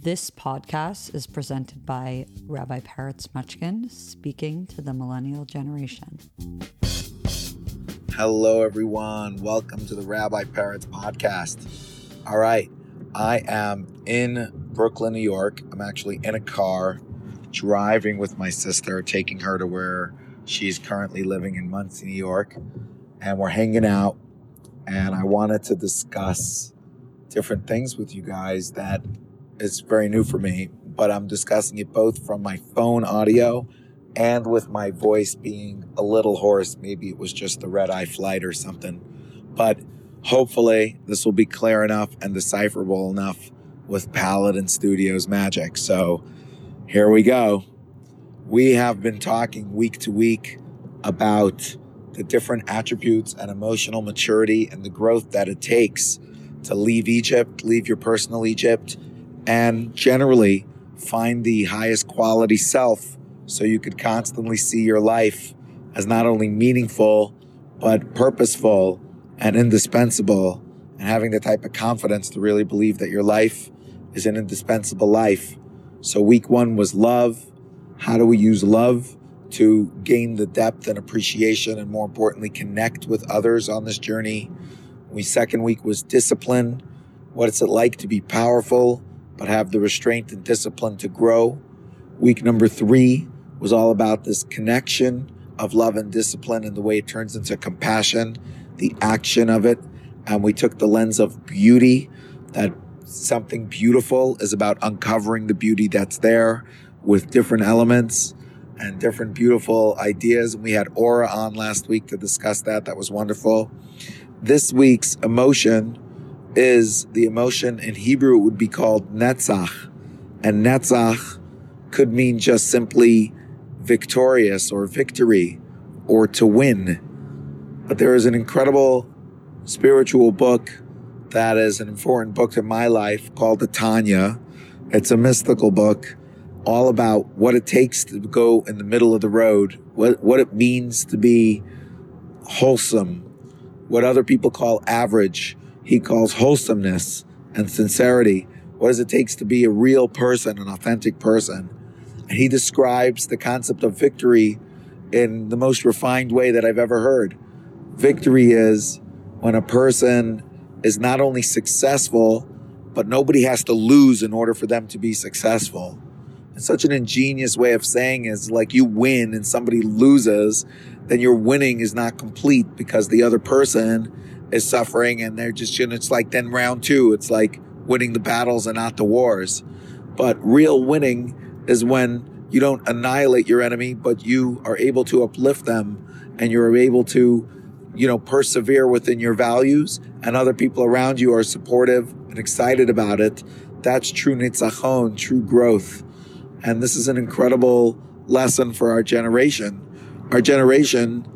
This podcast is presented by Rabbi Peretz Mochkin speaking to the millennial generation. Hello, everyone. Welcome to the Rabbi Peretz podcast. All right, I am in Brooklyn, New York. I'm actually in a car driving with my sister, taking her to where she's currently living in Monsey, New York. And we're hanging out. And I wanted to discuss different things with you guys that is very new for me, but I'm discussing it both from my phone audio and with my voice being a little hoarse. Maybe it was just the red eye flight or something. But hopefully, this will be clear enough and decipherable enough with Paladin Studios magic. So here we go. We have been talking week to week about the different attributes and emotional maturity and the growth that it takes to leave Egypt, leave your personal Egypt, and generally find the highest quality self so you could constantly see your life as not only meaningful, but purposeful and indispensable, and having the type of confidence to really believe that your life is an indispensable life. So, week one was love. How do we use love to gain the depth and appreciation, and more importantly, connect with others on this journey? We second week was discipline. What is it like to be powerful, but have the restraint and discipline to grow? Week number three was all about this connection of love and discipline and the way it turns into compassion, the action of it. And we took the lens of beauty, that something beautiful is about uncovering the beauty that's there with different elements and different beautiful ideas. And we had Aura on last week to discuss that. That was wonderful. This week's emotion is the emotion in Hebrew it would be called Netzach. And Netzach could mean just simply victorious or victory or to win. But there is an incredible spiritual book that is an important book in my life called the Tanya. It's a mystical book all about what it takes to go in the middle of the road, what, what it means to be wholesome, what other people call average, he calls wholesomeness and sincerity. What does it take to be a real person, an authentic person? And he describes the concept of victory in the most refined way that I've ever heard. Victory is when a person is not only successful, but nobody has to lose in order for them to be successful. It's such an ingenious way of saying is like you win and somebody loses, then your winning is not complete because the other person is suffering and they're just, you know, it's like then round two, it's like winning the battles and not the wars. But real winning is when you don't annihilate your enemy, but you are able to uplift them and you're able to, you know, persevere within your values and other people around you are supportive and excited about it. That's true nitzachon, true growth. And this is an incredible lesson for our generation our generation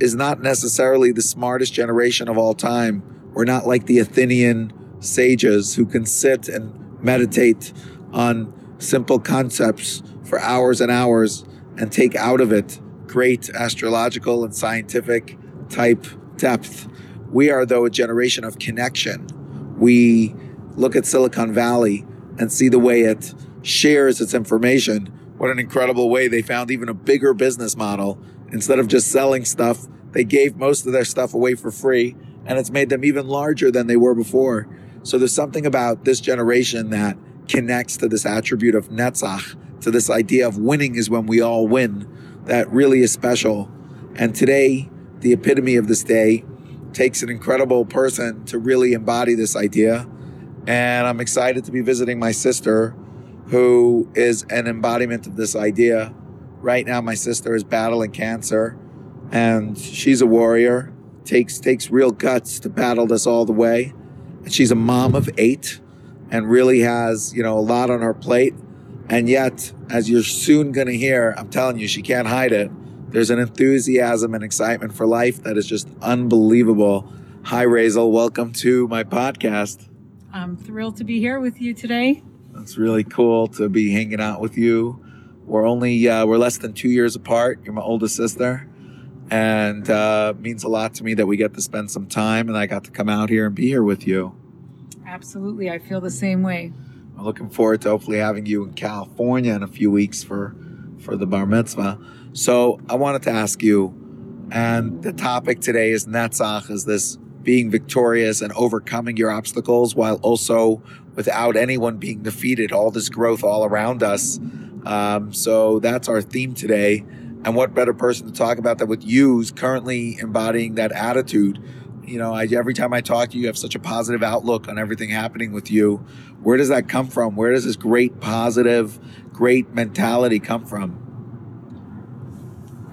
is not necessarily the smartest generation of all time. We're not like the Athenian sages who can sit and meditate on simple concepts for hours and hours and take out of it great astrological and scientific type depth. We are, though, a generation of connection. We look at Silicon Valley and see the way it shares its information what an incredible way they found even a bigger business model. Instead of just selling stuff, they gave most of their stuff away for free, and it's made them even larger than they were before. So there's something about this generation that connects to this attribute of Netzach, to this idea of winning is when we all win, that really is special. And today, the epitome of this day takes an incredible person to really embody this idea. And I'm excited to be visiting my sister who is an embodiment of this idea. Right now, my sister is battling cancer, and she's a warrior. takes takes real guts to battle this all the way. And she's a mom of eight, and really has you know a lot on her plate. And yet, as you're soon going to hear, I'm telling you, she can't hide it. There's an enthusiasm and excitement for life that is just unbelievable. Hi, Razel. Welcome to my podcast. I'm thrilled to be here with you today. It's really cool to be hanging out with you. We're only uh, we're less than two years apart. You're my oldest sister, and uh, means a lot to me that we get to spend some time, and I got to come out here and be here with you. Absolutely. I feel the same way. I'm looking forward to hopefully having you in California in a few weeks for for the bar mitzvah. So I wanted to ask you, and the topic today is Netzach, is this being victorious and overcoming your obstacles while also without anyone being defeated, all this growth all around us. Um, so that's our theme today. And what better person to talk about that with you who's currently embodying that attitude? You know, I, every time I talk to you, you have such a positive outlook on everything happening with you. Where does that come from? Where does this great positive, great mentality come from?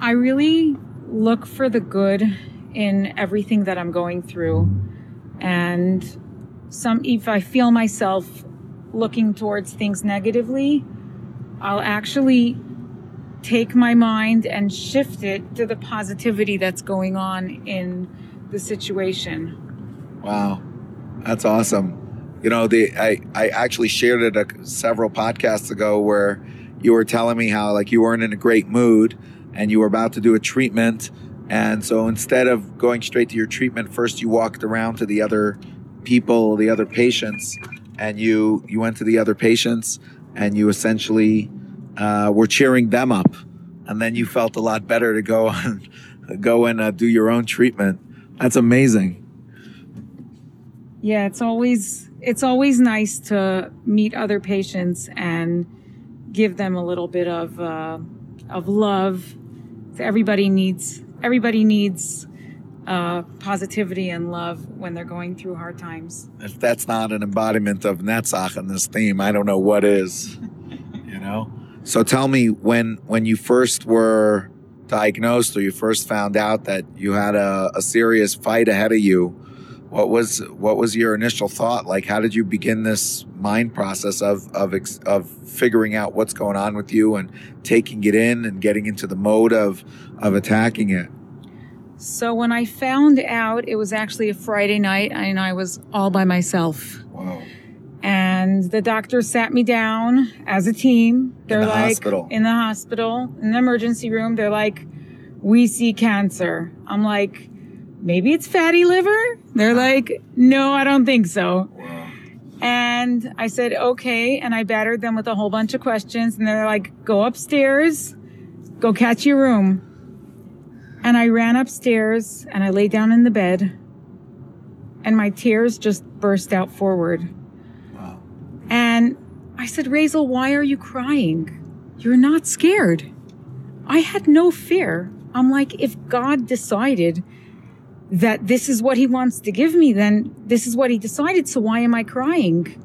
I really look for the good in everything that I'm going through. And some if I feel myself looking towards things negatively, I'll actually take my mind and shift it to the positivity that's going on in the situation. Wow. That's awesome. You know, the I I actually shared it a, several podcasts ago where you were telling me how like you weren't in a great mood and you were about to do a treatment and so instead of going straight to your treatment, first you walked around to the other people, the other patients, and you you went to the other patients and you essentially uh, were cheering them up, and then you felt a lot better to go and go and uh, do your own treatment. That's amazing. Yeah, it's always it's always nice to meet other patients and give them a little bit of uh, of love. Everybody needs everybody needs uh, positivity and love when they're going through hard times. If that's not an embodiment of Netzach in this theme, I don't know what is. you know. So tell me when when you first were diagnosed or you first found out that you had a, a serious fight ahead of you, what was what was your initial thought? Like, how did you begin this mind process of of of figuring out what's going on with you and taking it in and getting into the mode of of attacking it? So when I found out, it was actually a Friday night, and I was all by myself. Wow. And the doctor sat me down as a team. They're in the like hospital. in the hospital, in the emergency room. They're like, "We see cancer." I'm like, "Maybe it's fatty liver." They're like, "No, I don't think so." Wow. And I said, "Okay," and I battered them with a whole bunch of questions, and they're like, "Go upstairs, go catch your room." And I ran upstairs and I lay down in the bed, and my tears just burst out forward. Wow. And I said, Razel, why are you crying? You're not scared. I had no fear. I'm like, if God decided that this is what he wants to give me, then this is what he decided. So why am I crying?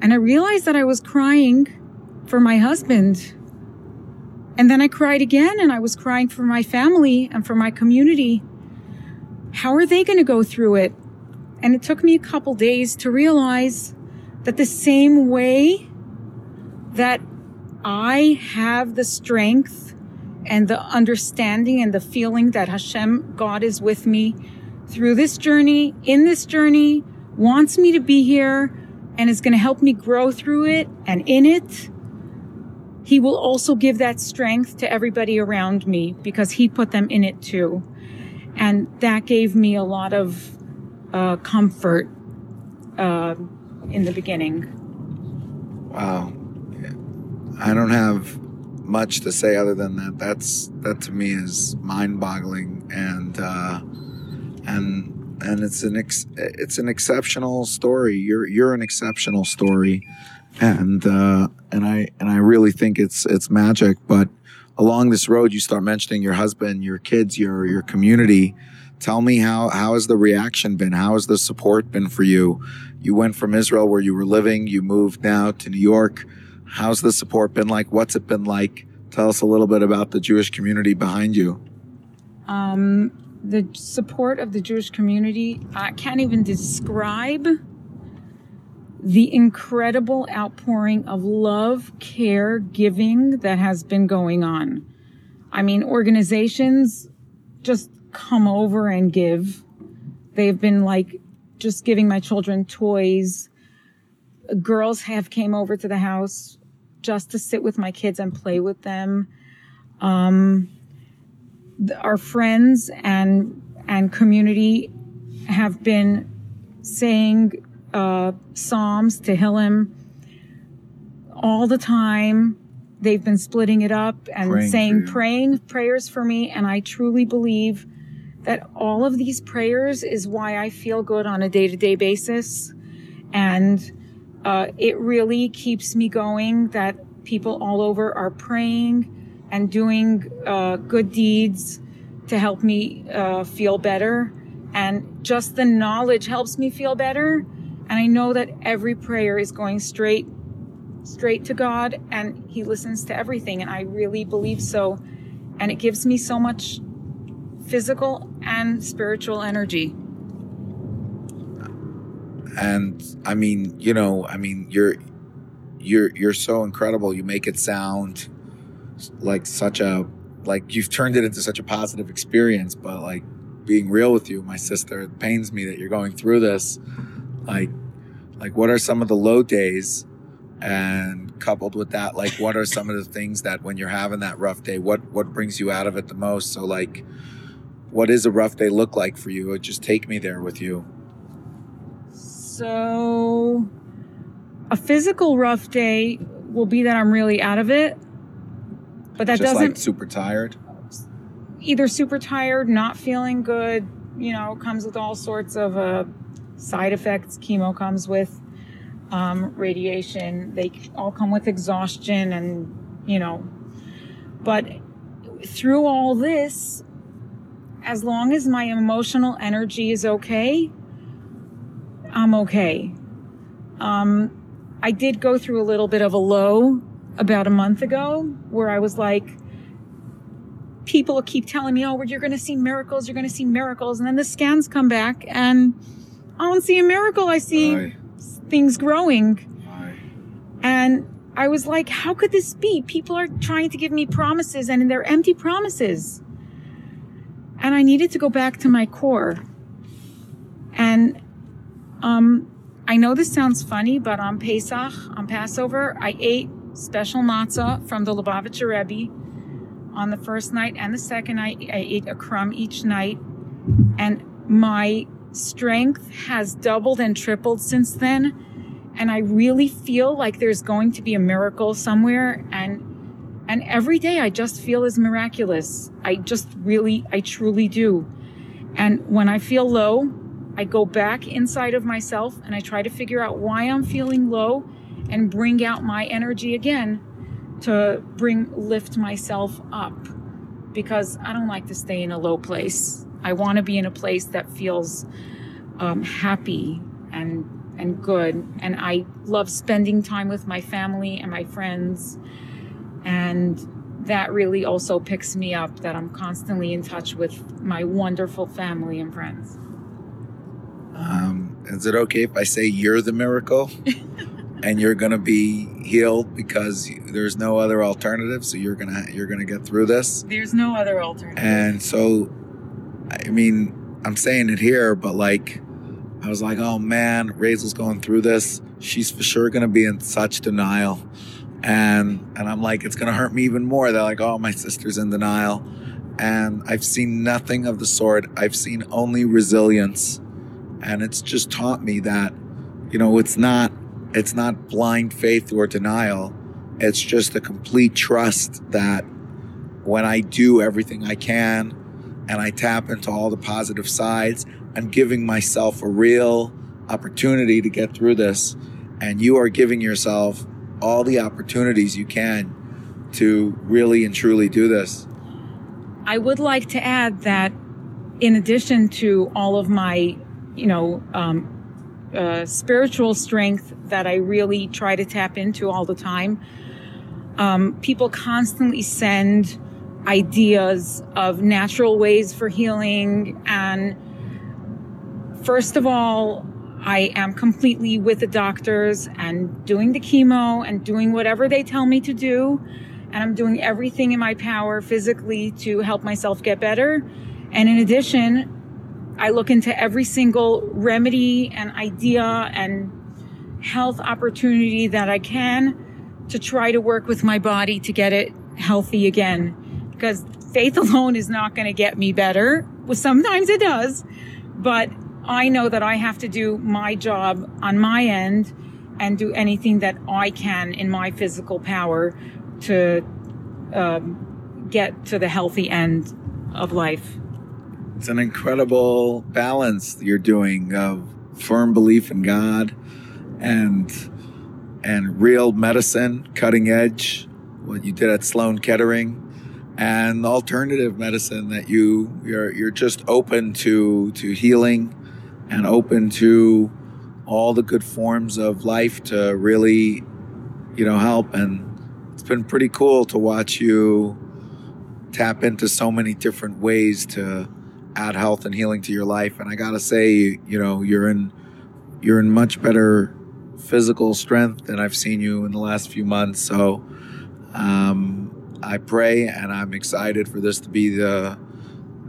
And I realized that I was crying for my husband. And then I cried again and I was crying for my family and for my community. How are they going to go through it? And it took me a couple days to realize that the same way that I have the strength and the understanding and the feeling that Hashem, God, is with me through this journey, in this journey, wants me to be here, and is going to help me grow through it and in it. He will also give that strength to everybody around me because He put them in it too. And that gave me a lot of uh, comfort uh, in the beginning. Wow. I don't have much to say other than that. That's that to me is mind-boggling and uh, and and it's an ex- it's an exceptional story. You're you're an exceptional story, and uh, and I and I really think it's it's magic. But along this road, you start mentioning your husband, your kids, your your community. Tell me how how has the reaction been? How has the support been for you? You went from Israel where you were living, you moved now to New York. How's the support been like? What's it been like? Tell us a little bit about the Jewish community behind you. Um, the support of the Jewish community, I can't even describe the incredible outpouring of love, care, giving that has been going on. I mean, organizations just come over and give. They've been like just giving my children toys. Girls have came over to the house just to sit with my kids and play with them. Um, our friends and and community have been saying uh, Psalms, Tehillim, all the time. They've been splitting it up and Praying saying praying prayers for me. And I truly believe that all of these prayers is why I feel good on a day to day basis. And uh, it really keeps me going that people all over are praying and doing uh, good deeds to help me uh, feel better. And just the knowledge helps me feel better. And I know that every prayer is going straight, straight to God, and He listens to everything. And I really believe so. And it gives me so much physical and spiritual energy. and i mean you know i mean you're you're you're so incredible you make it sound like such a like you've turned it into such a positive experience but like being real with you my sister it pains me that you're going through this like like what are some of the low days? And coupled with that like what are some of the things that when you're having that rough day what what brings you out of it the most? So like what is a rough day look like for you? Just take me there with you. So, a physical rough day will be that I'm really out of it. But that just doesn't like super tired? Either super tired, not feeling good, you know, comes with all sorts of uh, side effects. Chemo comes with um, radiation. They all come with exhaustion and, you know, but through all this, as long as my emotional energy is okay, I'm okay. Um, I did go through a little bit of a low about a month ago where I was like, people keep telling me, oh, you're going to see miracles, you're going to see miracles. And then the scans come back and I don't see a miracle. I see Aye, things growing. aye. And I was like, how could this be? People are trying to give me promises and they're empty promises. And I needed to go back to my core. And um, I know this sounds funny, but on Pesach, on Passover, I ate special matzah from the Lubavitcher Rebbe on the first night and the second night. I ate a crumb each night. And my strength has doubled and tripled since then and I really feel like there's going to be a miracle somewhere and and every day I just feel is miraculous. I just really I truly do. And when I feel low, I go back inside of myself and I try to figure out why I'm feeling low and bring out my energy again to bring lift myself up because I don't like to stay in a low place. I want to be in a place that feels um, happy and and good. And I love spending time with my family and my friends. And that really also picks me up that I'm constantly in touch with my wonderful family and friends. Um, is it okay if I say you're the miracle and you're gonna be healed because there's no other alternative? So you're gonna you're gonna get through this. There's no other alternative. And so, I mean, I'm saying it here, but like, I was like, oh man, Raisel's going through this. She's for sure gonna be in such denial, and and I'm like, it's gonna hurt me even more. They're like, oh, my sister's in denial, and I've seen nothing of the sort. I've seen only resilience, and it's just taught me that, you know, it's not it's not blind faith or denial. It's just a complete trust that when I do everything I can and I tap into all the positive sides, I'm giving myself a real opportunity to get through this. And you are giving yourself all the opportunities you can to really and truly do this. I would like to add that in addition to all of my, you know, um, uh, spiritual strength that I really try to tap into all the time, um, people constantly send ideas of natural ways for healing. And first of all, I am completely with the doctors and doing the chemo and doing whatever they tell me to do. And I'm doing everything in my power physically to help myself get better. And in addition, I look into every single remedy and idea and health opportunity that I can to try to work with my body to get it healthy again. Because faith alone is not going to get me better. Well, sometimes it does, but I know that I have to do my job on my end and do anything that I can in my physical power to um, get to the healthy end of life. It's an incredible balance you're doing of firm belief in God and and real medicine, cutting edge, what you did at Sloan Kettering, and alternative medicine that you you're you're just open to to healing and open to all the good forms of life to really you know help. And it's been pretty cool to watch you tap into so many different ways to add health and healing to your life. And i gotta say you know you're in you're in much better physical strength than i've seen you in the last few months. So um, i pray and i'm excited for this to be the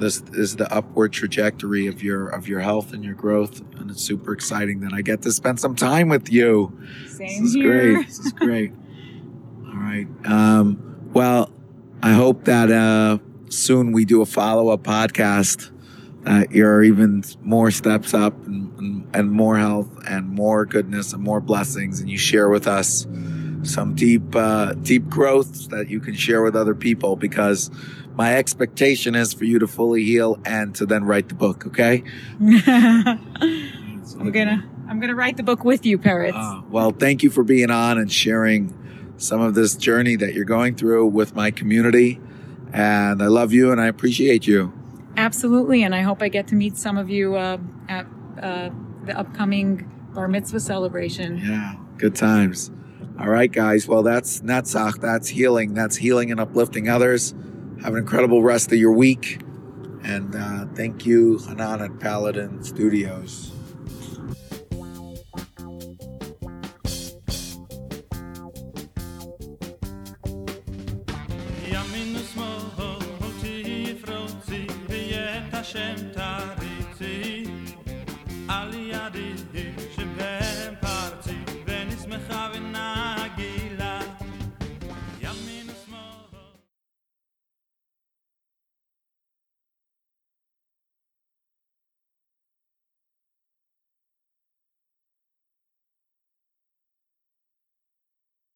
this is the upward trajectory of your of your health and your growth. And it's super exciting that i get to spend some time with you. Same this is here. great. This is great. All right. Um, well i hope that uh, soon we do a follow-up podcast that you're even more steps up and, and, and more health and more goodness and more blessings. And you share with us some deep uh, deep growth that you can share with other people because my expectation is for you to fully heal and to then write the book okay I'm gonna I'm gonna write the book with you, Peretz. Uh, well, thank you for being on and sharing some of this journey that you're going through with my community. And I love you and I appreciate you. Absolutely, and I hope I get to meet some of you uh, at uh, the upcoming bar mitzvah celebration. Yeah, good times. All right, guys. Well, that's Netzach. That's healing. That's healing and uplifting others. Have an incredible rest of your week. And uh, thank you, Hanan at Paladin Studios.